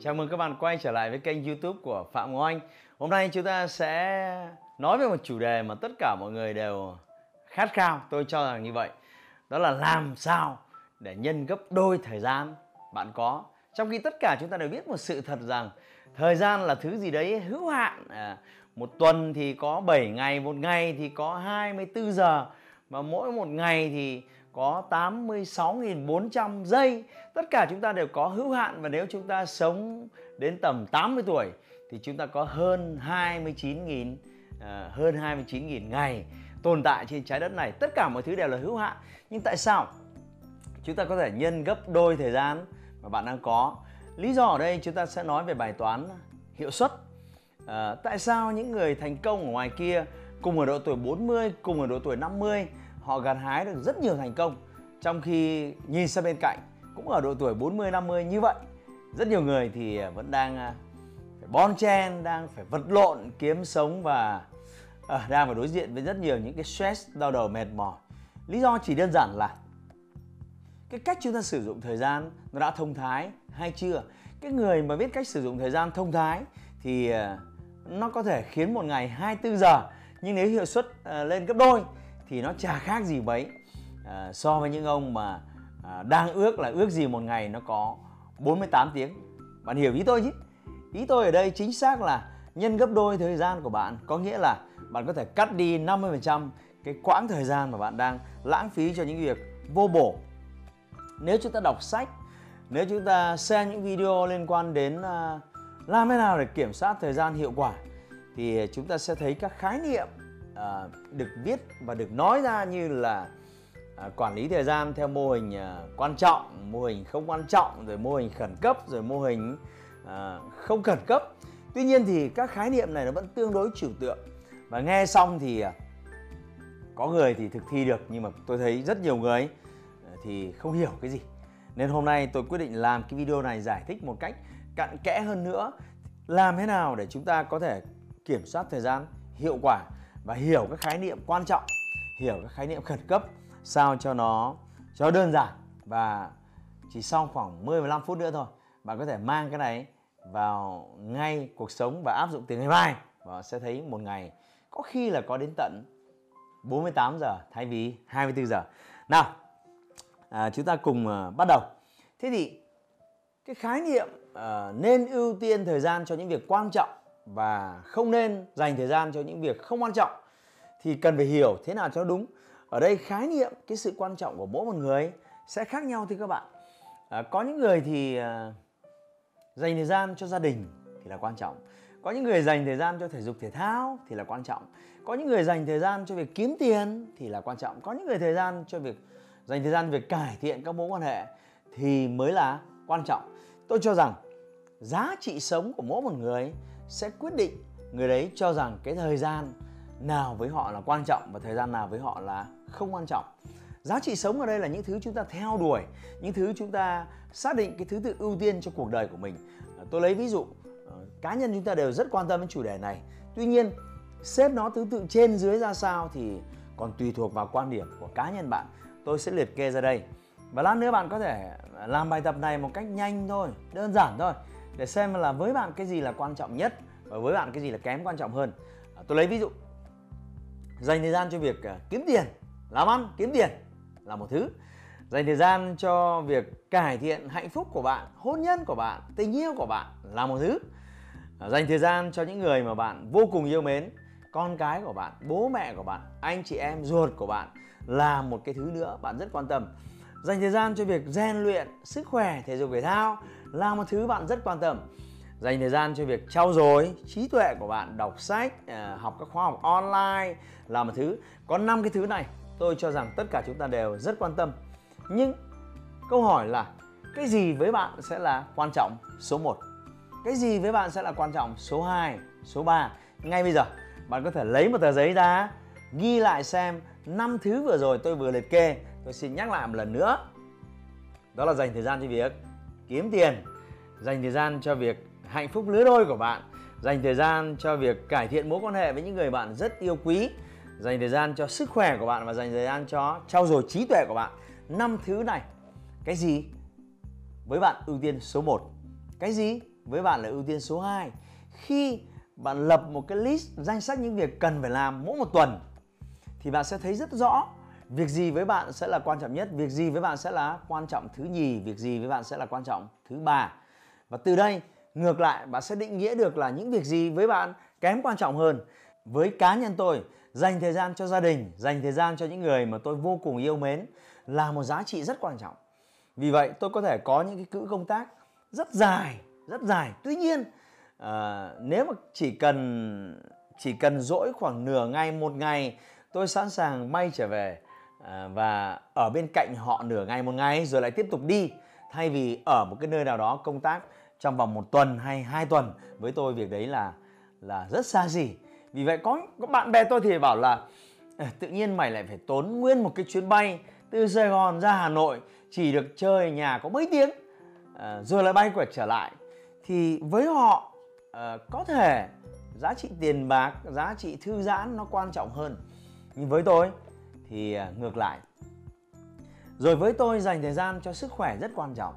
Chào mừng các bạn quay trở lại với kênh YouTube của Phạm Ngọc Anh. Hôm nay chúng ta sẽ nói về một chủ đề mà tất cả mọi người đều khát khao, tôi cho rằng như vậy. Đó là làm sao để nhân gấp đôi thời gian bạn có. Trong khi tất cả chúng ta đều biết một sự thật rằng thời gian là thứ gì đấy hữu hạn. À, một tuần thì có 7 ngày, một ngày thì có 24 giờ mà mỗi một ngày thì có 86.400 giây. Tất cả chúng ta đều có hữu hạn và nếu chúng ta sống đến tầm 80 tuổi thì chúng ta có hơn 29.000 uh, à, hơn 29.000 ngày tồn tại trên trái đất này. Tất cả mọi thứ đều là hữu hạn. Nhưng tại sao chúng ta có thể nhân gấp đôi thời gian mà bạn đang có? Lý do ở đây chúng ta sẽ nói về bài toán hiệu suất. À, tại sao những người thành công ở ngoài kia cùng ở độ tuổi 40, cùng ở độ tuổi 50 họ gặt hái được rất nhiều thành công trong khi nhìn sang bên cạnh cũng ở độ tuổi 40 50 như vậy. Rất nhiều người thì à, vẫn đang à, phải bon chen đang phải vật lộn kiếm sống và à, đang phải đối diện với rất nhiều những cái stress đau đầu mệt mỏi. Lý do chỉ đơn giản là cái cách chúng ta sử dụng thời gian nó đã thông thái hay chưa? Cái người mà biết cách sử dụng thời gian thông thái thì à, nó có thể khiến một ngày 24 giờ nhưng nếu hiệu suất lên gấp đôi thì nó chả khác gì mấy à, so với những ông mà à, đang ước là ước gì một ngày nó có 48 tiếng. Bạn hiểu ý tôi chứ? Ý tôi ở đây chính xác là nhân gấp đôi thời gian của bạn có nghĩa là bạn có thể cắt đi 50% cái quãng thời gian mà bạn đang lãng phí cho những việc vô bổ. Nếu chúng ta đọc sách nếu chúng ta xem những video liên quan đến uh, làm thế nào để kiểm soát thời gian hiệu quả thì chúng ta sẽ thấy các khái niệm uh, được viết và được nói ra như là uh, quản lý thời gian theo mô hình uh, quan trọng mô hình không quan trọng rồi mô hình khẩn cấp rồi mô hình uh, không khẩn cấp. Tuy nhiên thì các khái niệm này nó vẫn tương đối trừu tượng. Và nghe xong thì có người thì thực thi được nhưng mà tôi thấy rất nhiều người thì không hiểu cái gì. Nên hôm nay tôi quyết định làm cái video này giải thích một cách cặn kẽ hơn nữa. Làm thế nào để chúng ta có thể kiểm soát thời gian hiệu quả? Và hiểu các khái niệm quan trọng hiểu các khái niệm khẩn cấp sao cho nó cho đơn giản và chỉ sau khoảng 10 15 phút nữa thôi bạn có thể mang cái này vào ngay cuộc sống và áp dụng từ ngày mai và sẽ thấy một ngày có khi là có đến tận 48 giờ thay vì 24 giờ. Nào, à, chúng ta cùng uh, bắt đầu. Thế thì cái khái niệm uh, nên ưu tiên thời gian cho những việc quan trọng và không nên dành thời gian cho những việc không quan trọng thì cần phải hiểu thế nào cho đúng. Ở đây khái niệm cái sự quan trọng của mỗi một người sẽ khác nhau thưa các bạn. À, có những người thì à, dành thời gian cho gia đình thì là quan trọng. Có những người dành thời gian cho thể dục thể thao thì là quan trọng. Có những người dành thời gian cho việc kiếm tiền thì là quan trọng. Có những người thời gian cho việc dành thời gian việc cải thiện các mối quan hệ thì mới là quan trọng. Tôi cho rằng giá trị sống của mỗi một người sẽ quyết định người đấy cho rằng cái thời gian nào với họ là quan trọng và thời gian nào với họ là không quan trọng. Giá trị sống ở đây là những thứ chúng ta theo đuổi, những thứ chúng ta xác định cái thứ tự ưu tiên cho cuộc đời của mình. À, tôi lấy ví dụ ờ, cá nhân chúng ta đều rất quan tâm đến chủ đề này. Tuy nhiên, xếp nó thứ tự trên dưới ra sao thì còn tùy thuộc vào quan điểm của cá nhân bạn. Tôi sẽ liệt kê ra đây. Và lát nữa bạn có thể à, làm bài tập này một cách nhanh thôi, đơn giản thôi để xem là với bạn cái gì là quan trọng nhất và với bạn cái gì là kém quan trọng hơn. À, tôi lấy ví dụ. Dành thời gian cho việc à, kiếm tiền làm ăn kiếm tiền là một thứ. Dành thời gian cho việc cải thiện hạnh phúc của bạn hôn nhân của bạn tình yêu của bạn là một thứ. À, dành thời gian cho những người mà bạn vô cùng yêu mến con cái của bạn bố mẹ của bạn anh chị em ruột của bạn là một cái thứ nữa bạn rất quan tâm. Dành thời gian cho việc rèn luyện sức khỏe thể dục thể thao là một thứ bạn rất quan tâm. Dành thời gian cho việc trau dồi trí tuệ của bạn, đọc sách à, học các khóa học online là một thứ. Có năm cái thứ này, tôi cho rằng tất cả chúng ta đều rất quan tâm. Nhưng câu hỏi là, cái gì với bạn sẽ là quan trọng số 1 cái gì với bạn sẽ là quan trọng số 2 số 3 ngay bây giờ, bạn có thể lấy một tờ giấy ra, ghi lại xem năm thứ vừa rồi tôi vừa liệt kê. Tôi xin nhắc lại một lần nữa. Đó là dành thời gian cho việc kiếm tiền, dành thời gian cho việc hạnh phúc lứa đôi của bạn, dành thời gian cho việc cải thiện mối quan hệ với những người bạn rất yêu quý, dành thời gian cho sức khỏe của bạn và dành thời gian cho trau dồi trí tuệ của bạn. Năm thứ này, cái gì? Với bạn ưu tiên số 1 cái gì? Với bạn là ưu tiên số 2 khi bạn lập một cái list danh sách những việc cần phải làm mỗi một tuần, thì bạn sẽ thấy rất rõ việc gì với bạn sẽ là quan trọng nhất? Việc gì với bạn sẽ là quan trọng thứ nhì? Việc gì với bạn sẽ là quan trọng thứ ba? Và từ đây ngược lại bạn sẽ định nghĩa được là những việc gì với bạn kém quan trọng hơn. Với cá nhân tôi dành thời gian cho gia đình dành thời gian cho những người mà tôi vô cùng yêu mến là một giá trị rất quan trọng. Vì vậy tôi có thể có những cái cữ công tác rất dài rất dài. Tuy nhiên à, nếu mà chỉ cần chỉ cần dỗi khoảng nửa ngày một ngày tôi sẵn sàng bay trở về à, và ở bên cạnh họ nửa ngày một ngày rồi lại tiếp tục đi. Thay vì ở một cái nơi nào đó công tác trong vòng một tuần hay hai tuần với tôi việc đấy là là rất xa xỉ. Vì vậy có có bạn bè tôi thì bảo là ờ, tự nhiên mày lại phải tốn nguyên một cái chuyến bay từ Sài Gòn ra Hà Nội chỉ được chơi nhà có mấy tiếng. À, rồi lại bay quẹt trở lại. Thì với họ à, có thể giá trị tiền bạc giá trị thư giãn nó quan trọng hơn. Nhưng với tôi thì à, ngược lại. Rồi với tôi dành thời gian cho sức khỏe rất quan trọng.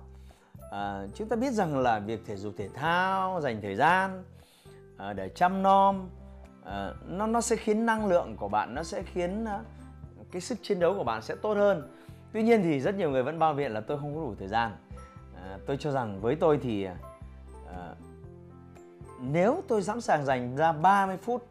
À, chúng ta biết rằng là việc thể dục thể thao dành thời gian à, để chăm nom à, nó nó sẽ khiến năng lượng của bạn nó sẽ khiến à, cái sức chiến đấu của bạn sẽ tốt hơn. Tuy nhiên thì rất nhiều người vẫn bao biện là tôi không có đủ thời gian. À, tôi cho rằng với tôi thì à, à nếu tôi sẵn sàng dành ra 30 phút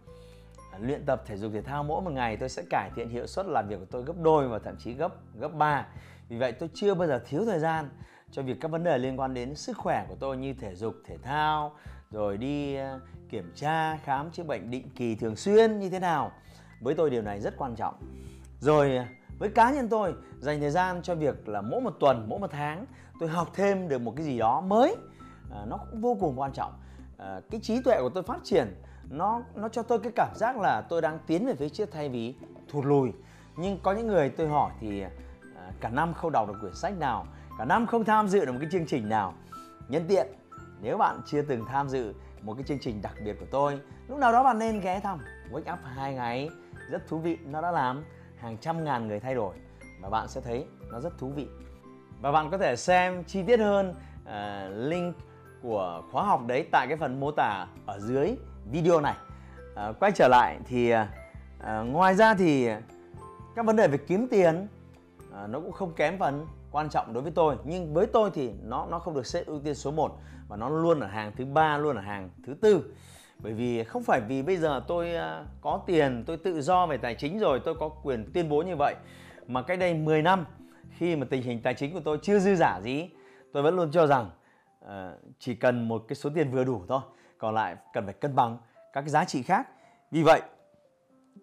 luyện tập thể dục thể thao mỗi một ngày tôi sẽ cải thiện hiệu suất làm việc của tôi gấp đôi và thậm chí gấp gấp 3 vì vậy tôi chưa bao giờ thiếu thời gian cho việc các vấn đề liên quan đến sức khỏe của tôi như thể dục thể thao rồi đi ờ, kiểm tra khám chữa bệnh định kỳ thường xuyên như thế nào. Với tôi điều này rất quan trọng. Rồi ờ, với cá nhân tôi dành thời gian cho việc là mỗi một tuần mỗi một tháng tôi học thêm được một cái gì đó mới. À, nó cũng vô cùng quan trọng. À, cái trí tuệ của tôi phát triển nó nó cho tôi cái cảm giác là tôi đang tiến về phía trước thay vì thụt lùi. Nhưng có những người tôi hỏi thì à, cả năm không đọc được quyển sách nào cả năm không tham dự được một cái chương trình nào. Nhân tiện nếu bạn chưa từng tham dự một cái chương trình đặc biệt của tôi lúc nào đó bạn nên ghé thăm wake up hai ngày rất thú vị. Nó đã làm hàng trăm ngàn người thay đổi và bạn sẽ thấy nó rất thú vị. Và bạn có thể xem chi tiết hơn uh, link của khóa học đấy tại cái phần mô tả ở dưới video này. À, quay trở lại thì à, à, ngoài ra thì các vấn đề về kiếm tiền à, nó cũng không kém phần quan trọng đối với tôi. Nhưng với tôi thì nó nó không được xếp ưu tiên số 1 và nó luôn ở hàng thứ ba luôn ở hàng thứ tư. Bởi vì không phải vì bây giờ tôi à, có tiền tôi tự do về tài chính rồi tôi có quyền tuyên bố như vậy mà cách đây 10 năm khi mà tình hình tài chính của tôi chưa dư giả gì tôi vẫn luôn cho rằng uh, chỉ cần một cái số tiền vừa đủ thôi còn lại cần phải cân bằng các cái giá trị khác. Vì vậy,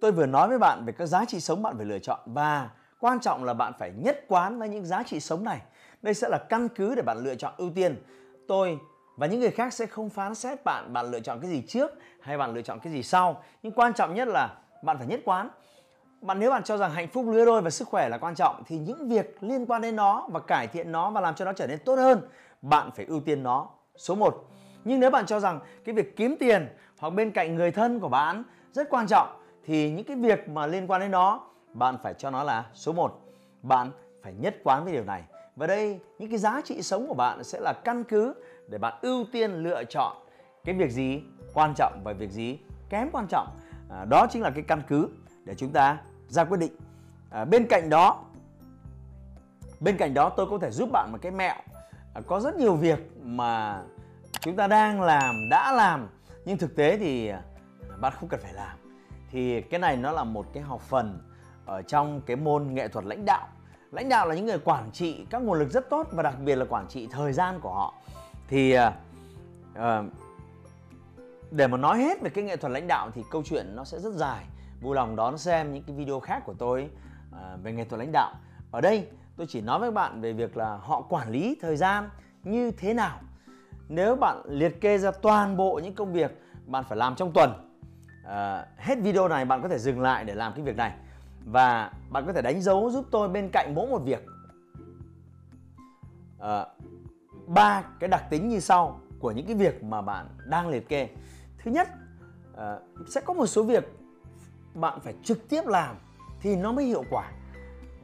tôi vừa nói với bạn về các giá trị sống bạn phải lựa chọn và quan trọng là bạn phải nhất quán với những giá trị sống này. Đây sẽ là căn cứ để bạn lựa chọn ưu tiên. Tôi và những người khác sẽ không phán xét bạn bạn lựa chọn cái gì trước hay bạn lựa chọn cái gì sau. Nhưng quan trọng nhất là bạn phải nhất quán. Bạn nếu bạn cho rằng hạnh phúc lứa đôi và sức khỏe là quan trọng thì những việc liên quan đến nó và cải thiện nó và làm cho nó trở nên tốt hơn, bạn phải ưu tiên nó. Số 1 nhưng nếu bạn cho rằng cái việc kiếm tiền hoặc bên cạnh người thân của bạn rất quan trọng thì những cái việc mà liên quan đến nó bạn phải cho nó là số 1 bạn phải nhất quán với điều này. Và đây những cái giá trị sống của bạn sẽ là căn cứ để bạn ưu tiên lựa chọn cái việc gì quan trọng và việc gì kém quan trọng. À, đó chính là cái căn cứ để chúng ta ra quyết định. À, bên cạnh đó bên cạnh đó tôi có thể giúp bạn một cái mẹo. À, có rất nhiều việc mà chúng ta đang làm đã làm nhưng thực tế thì à, bạn không cần phải làm. Thì cái này nó là một cái học phần ở trong cái môn nghệ thuật lãnh đạo. Lãnh đạo là những người quản trị các nguồn lực rất tốt và đặc biệt là quản trị thời gian của họ. Thì uh, để mà nói hết về cái nghệ thuật lãnh đạo thì câu chuyện nó sẽ rất dài. Vui lòng đón xem những cái video khác của tôi uh, về nghệ thuật lãnh đạo. Ở đây tôi chỉ nói với bạn về việc là họ quản lý thời gian như thế nào nếu bạn liệt kê ra toàn bộ những công việc bạn phải làm trong tuần à, hết video này bạn có thể dừng lại để làm cái việc này. Và bạn có thể đánh dấu giúp tôi bên cạnh mỗi một việc. À, ba cái đặc tính như sau của những cái việc mà bạn đang liệt kê. Thứ nhất à, sẽ có một số việc bạn phải trực tiếp làm thì nó mới hiệu quả.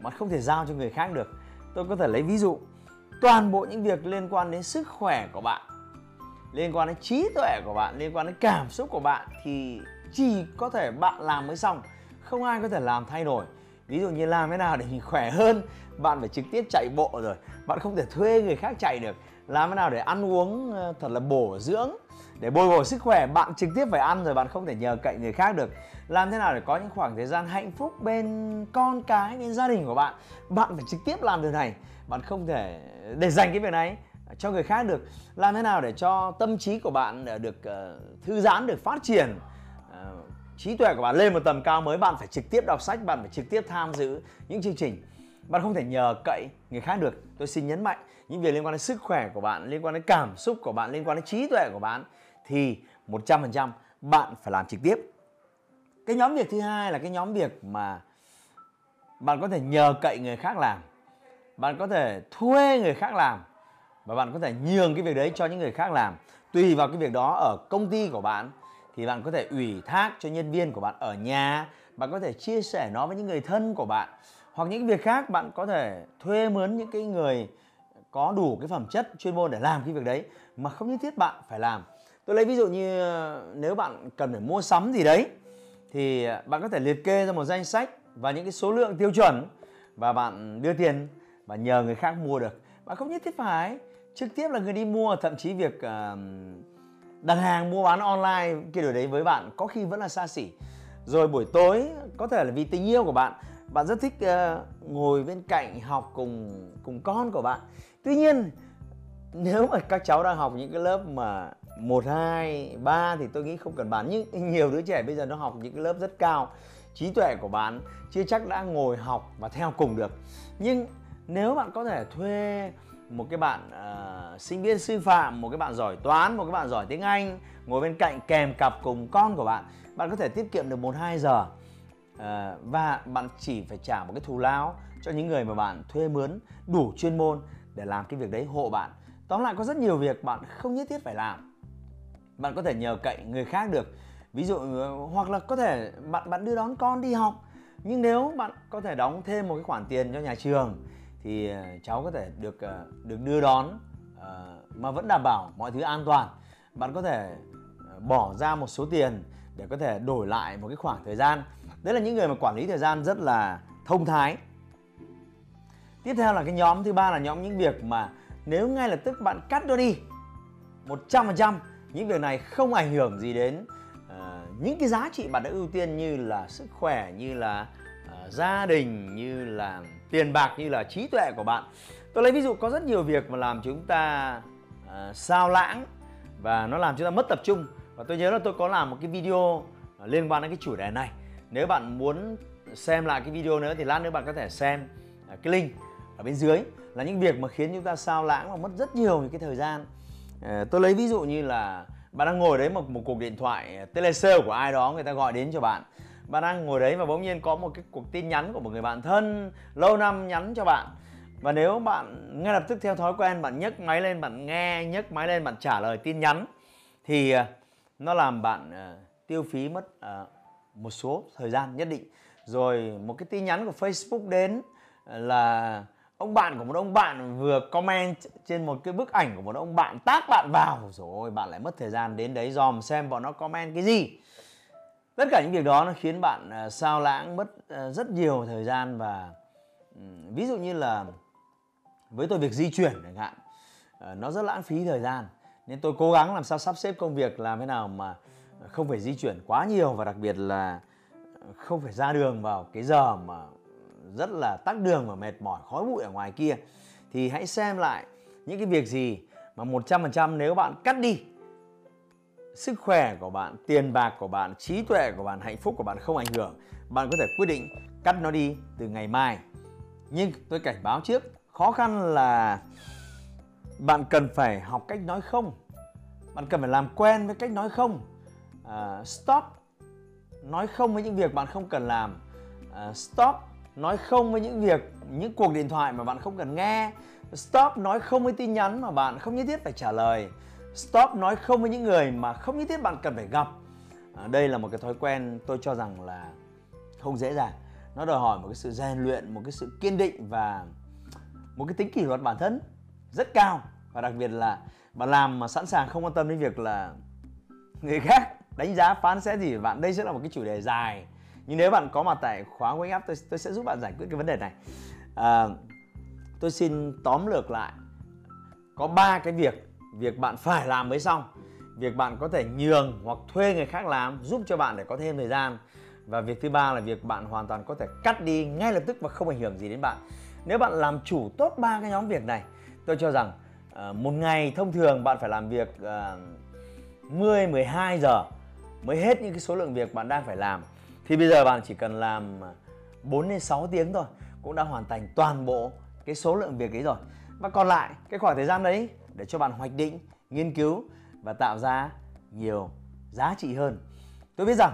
Mà không thể giao cho người khác được. Tôi có thể lấy ví dụ toàn bộ những việc liên quan đến sức khỏe của bạn liên quan đến trí tuệ của bạn, liên quan đến cảm xúc của bạn thì chỉ có thể bạn làm mới xong, không ai có thể làm thay đổi. Ví dụ như làm thế nào để mình khỏe hơn, bạn phải trực tiếp chạy bộ rồi, bạn không thể thuê người khác chạy được. Làm thế nào để ăn uống ờ, thật là bổ dưỡng, để bồi bổ sức khỏe, bạn trực tiếp phải ăn rồi, bạn không thể nhờ cậy người khác được. Làm thế nào để có những khoảng thời gian hạnh phúc bên con cái, bên gia đình của bạn bạn phải trực tiếp làm điều này. Bạn không thể để dành cái việc này cho người khác được. Làm thế nào để cho tâm trí của bạn ờ, được uh, thư giãn được phát triển? Uh, trí tuệ của bạn lên một tầm cao mới bạn phải trực tiếp đọc sách bạn phải trực tiếp tham dự những chương trình. Bạn không thể nhờ cậy người khác được. Tôi xin nhấn mạnh những việc liên quan đến sức khỏe của bạn liên quan đến cảm xúc của bạn liên quan đến trí tuệ của bạn thì 100% bạn phải làm trực tiếp. Cái nhóm việc thứ hai là cái nhóm việc mà bạn có thể nhờ cậy người khác làm. Bạn có thể thuê người khác làm và bạn có thể nhường cái việc đấy cho những người khác làm. Tùy vào cái việc đó ở công ty của bạn, thì bạn có thể ủy thác cho nhân viên của bạn ở nhà, bạn có thể chia sẻ nó với những người thân của bạn. Hoặc những việc khác, bạn có thể thuê mướn những cái người có đủ cái phẩm chất chuyên môn để làm cái việc đấy, mà không nhất thiết bạn phải làm. Tôi lấy ví dụ như ờ, nếu bạn cần phải mua sắm gì đấy, thì ờ, bạn có thể liệt kê ra một danh sách và những cái số lượng tiêu chuẩn và bạn đưa tiền và nhờ người khác mua được bạn không nhất thiết phải. Trực tiếp là người đi mua thậm chí việc uh, đặt hàng mua bán online kia điều đấy với bạn có khi vẫn là xa xỉ. Rồi buổi tối có thể là vì tình yêu của bạn bạn rất thích uh, ngồi bên cạnh học cùng cùng con của bạn. Tuy nhiên nếu mà các cháu đang học những cái lớp mà một hai ba thì tôi nghĩ không cần bán. Nhưng nhiều đứa trẻ bây giờ nó học những cái lớp rất cao trí tuệ của bạn chưa chắc đã ngồi học và theo cùng được. Nhưng nếu bạn có thể thuê một cái bạn uh, sinh viên sư phạm một cái bạn giỏi toán một cái bạn giỏi tiếng anh ngồi bên cạnh kèm cặp cùng con của bạn bạn có thể tiết kiệm được một hai giờ. Uh, và bạn chỉ phải trả một cái thù lao cho những người mà bạn thuê mướn đủ chuyên môn để làm cái việc đấy hộ bạn. Tóm lại có rất nhiều việc bạn không nhất thiết phải làm. Bạn có thể nhờ cậy người khác được. Ví dụ ờ, hoặc là có thể bạn bạn đưa đón con đi học. Nhưng nếu bạn có thể đóng thêm một cái khoản tiền cho nhà trường thì ờ, cháu có thể được ờ, được đưa đón ờ, mà vẫn đảm bảo mọi thứ an toàn. Bạn có thể bỏ ra một số tiền để có thể đổi lại một cái khoảng thời gian. Đấy là những người mà quản lý thời gian rất là thông thái. Tiếp theo là cái nhóm thứ ba là nhóm những việc mà nếu ngay lập tức bạn cắt nó đi 100% những việc này không ảnh hưởng gì đến uh, những cái giá trị bạn đã ưu tiên như là sức khỏe như là uh, gia đình như là tiền bạc như là trí tuệ của bạn. Tôi lấy ví dụ có rất nhiều việc mà làm chúng ta uh, sao lãng và nó làm chúng ta mất tập trung. Và tôi nhớ là tôi có làm một cái video liên quan đến cái chủ đề này. Nếu bạn muốn xem lại cái video nữa thì lát nữa bạn có thể xem à, cái link ở bên dưới. Là những việc mà khiến chúng ta sao lãng và mất rất nhiều những cái thời gian. À, tôi lấy ví dụ như là bạn đang ngồi đấy một một cuộc điện thoại telesale của ai đó người ta gọi đến cho bạn bạn đang ngồi đấy và bỗng nhiên có một cái cuộc tin nhắn của một người bạn thân lâu năm nhắn cho bạn. Và nếu bạn ngay lập tức theo thói quen, bạn nhấc máy lên, bạn nghe, nhấc máy lên, bạn trả lời tin nhắn, thì ờ, nó làm bạn ờ, tiêu phí mất ờ, một số thời gian nhất định. Rồi một cái tin nhắn của Facebook đến là ông bạn của một ông bạn vừa comment trên một cái bức ảnh của một ông bạn tác bạn vào. Rồi bạn lại mất thời gian đến đấy dòm xem bọn nó comment cái gì tất cả những việc đó nó khiến bạn à, sao lãng mất à, rất nhiều thời gian và ví dụ như là với tôi việc di chuyển chẳng hạn ờ, nó rất lãng phí thời gian. Nên tôi cố gắng làm sao sắp xếp công việc, làm thế nào mà không phải di chuyển quá nhiều và đặc biệt là không phải ra đường vào cái giờ mà rất là tắc đường và mệt mỏi, khói bụi ở ngoài kia. Thì hãy xem lại những cái việc gì mà 100% nếu bạn cắt đi sức khỏe của bạn, tiền bạc của bạn, trí tuệ của bạn, hạnh phúc của bạn không ảnh hưởng, bạn có thể quyết định cắt nó đi từ ngày mai. Nhưng tôi cảnh báo trước, khó khăn là bạn cần phải học cách nói không. Bạn cần phải làm quen với cách nói không. Uh, stop nói không với những việc bạn không cần làm uh, stop nói không với những việc những cuộc điện thoại mà bạn không cần nghe stop nói không với tin nhắn mà bạn không nhất thiết phải trả lời stop nói không với những người mà không nhất thiết bạn cần phải gặp. À, đây là một cái thói quen tôi cho rằng là không dễ dàng. Nó đòi hỏi một cái sự rèn luyện một cái sự kiên định và một cái tính kỷ luật bản thân rất cao. Và đặc biệt là bạn làm mà sẵn sàng không quan tâm đến việc là người khác đánh giá phán xét gì bạn đây sẽ là một cái chủ đề dài. Nhưng nếu bạn có mặt tại khóa wake up tôi, tôi sẽ giúp bạn giải quyết cái vấn đề này. À, tôi xin tóm lược lại. Có ba cái việc việc bạn phải làm mới xong. Việc bạn có thể nhường hoặc thuê người khác làm giúp cho bạn để có thêm thời gian. Và việc thứ ba là việc bạn hoàn toàn có thể cắt đi ngay lập tức và không ảnh hưởng gì đến bạn. Nếu bạn làm chủ tốt ba cái nhóm việc này tôi cho rằng uh, một ngày thông thường bạn phải làm việc uh, 10 12 giờ mới hết những cái số lượng việc bạn đang phải làm. Thì bây giờ bạn chỉ cần làm ờ, 4 đến 6 tiếng thôi cũng đã hoàn thành toàn bộ cái số lượng việc ấy rồi. Và còn lại cái khoảng thời gian đấy để cho bạn hoạch định, nghiên cứu và tạo ra nhiều giá trị hơn. Tôi biết rằng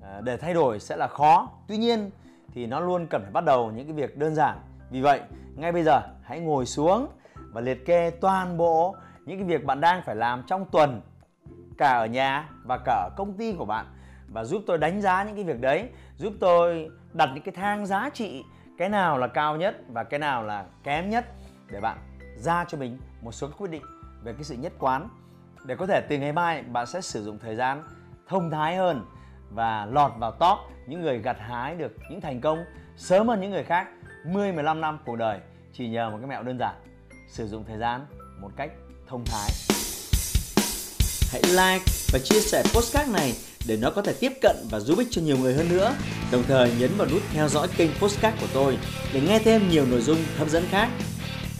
ờ, để thay đổi sẽ là khó, tuy nhiên thì nó luôn cần phải bắt đầu những cái việc đơn giản. Vì vậy, ngay bây giờ, hãy ngồi xuống và liệt kê toàn bộ những cái việc bạn đang phải làm trong tuần, cả ở nhà và cả ở công ty của bạn. Và giúp tôi đánh giá những cái việc đấy, giúp tôi đặt những cái thang giá trị, cái nào là cao nhất và cái nào là kém nhất để bạn ra cho mình một số quyết định về cái sự nhất quán để có thể từ ngày mai bạn sẽ sử dụng thời gian thông thái hơn và lọt vào top những người gặt hái được những thành công sớm hơn những người khác 10 15 năm cuộc đời chỉ nhờ một cái mẹo đơn giản, sử dụng thời gian một cách thông thái. Hãy like và chia sẻ postcard này để nó có thể tiếp cận và giúp ích cho nhiều người hơn nữa. Đồng thời nhấn vào nút theo dõi kênh postcard của tôi để nghe thêm nhiều nội dung hấp dẫn khác.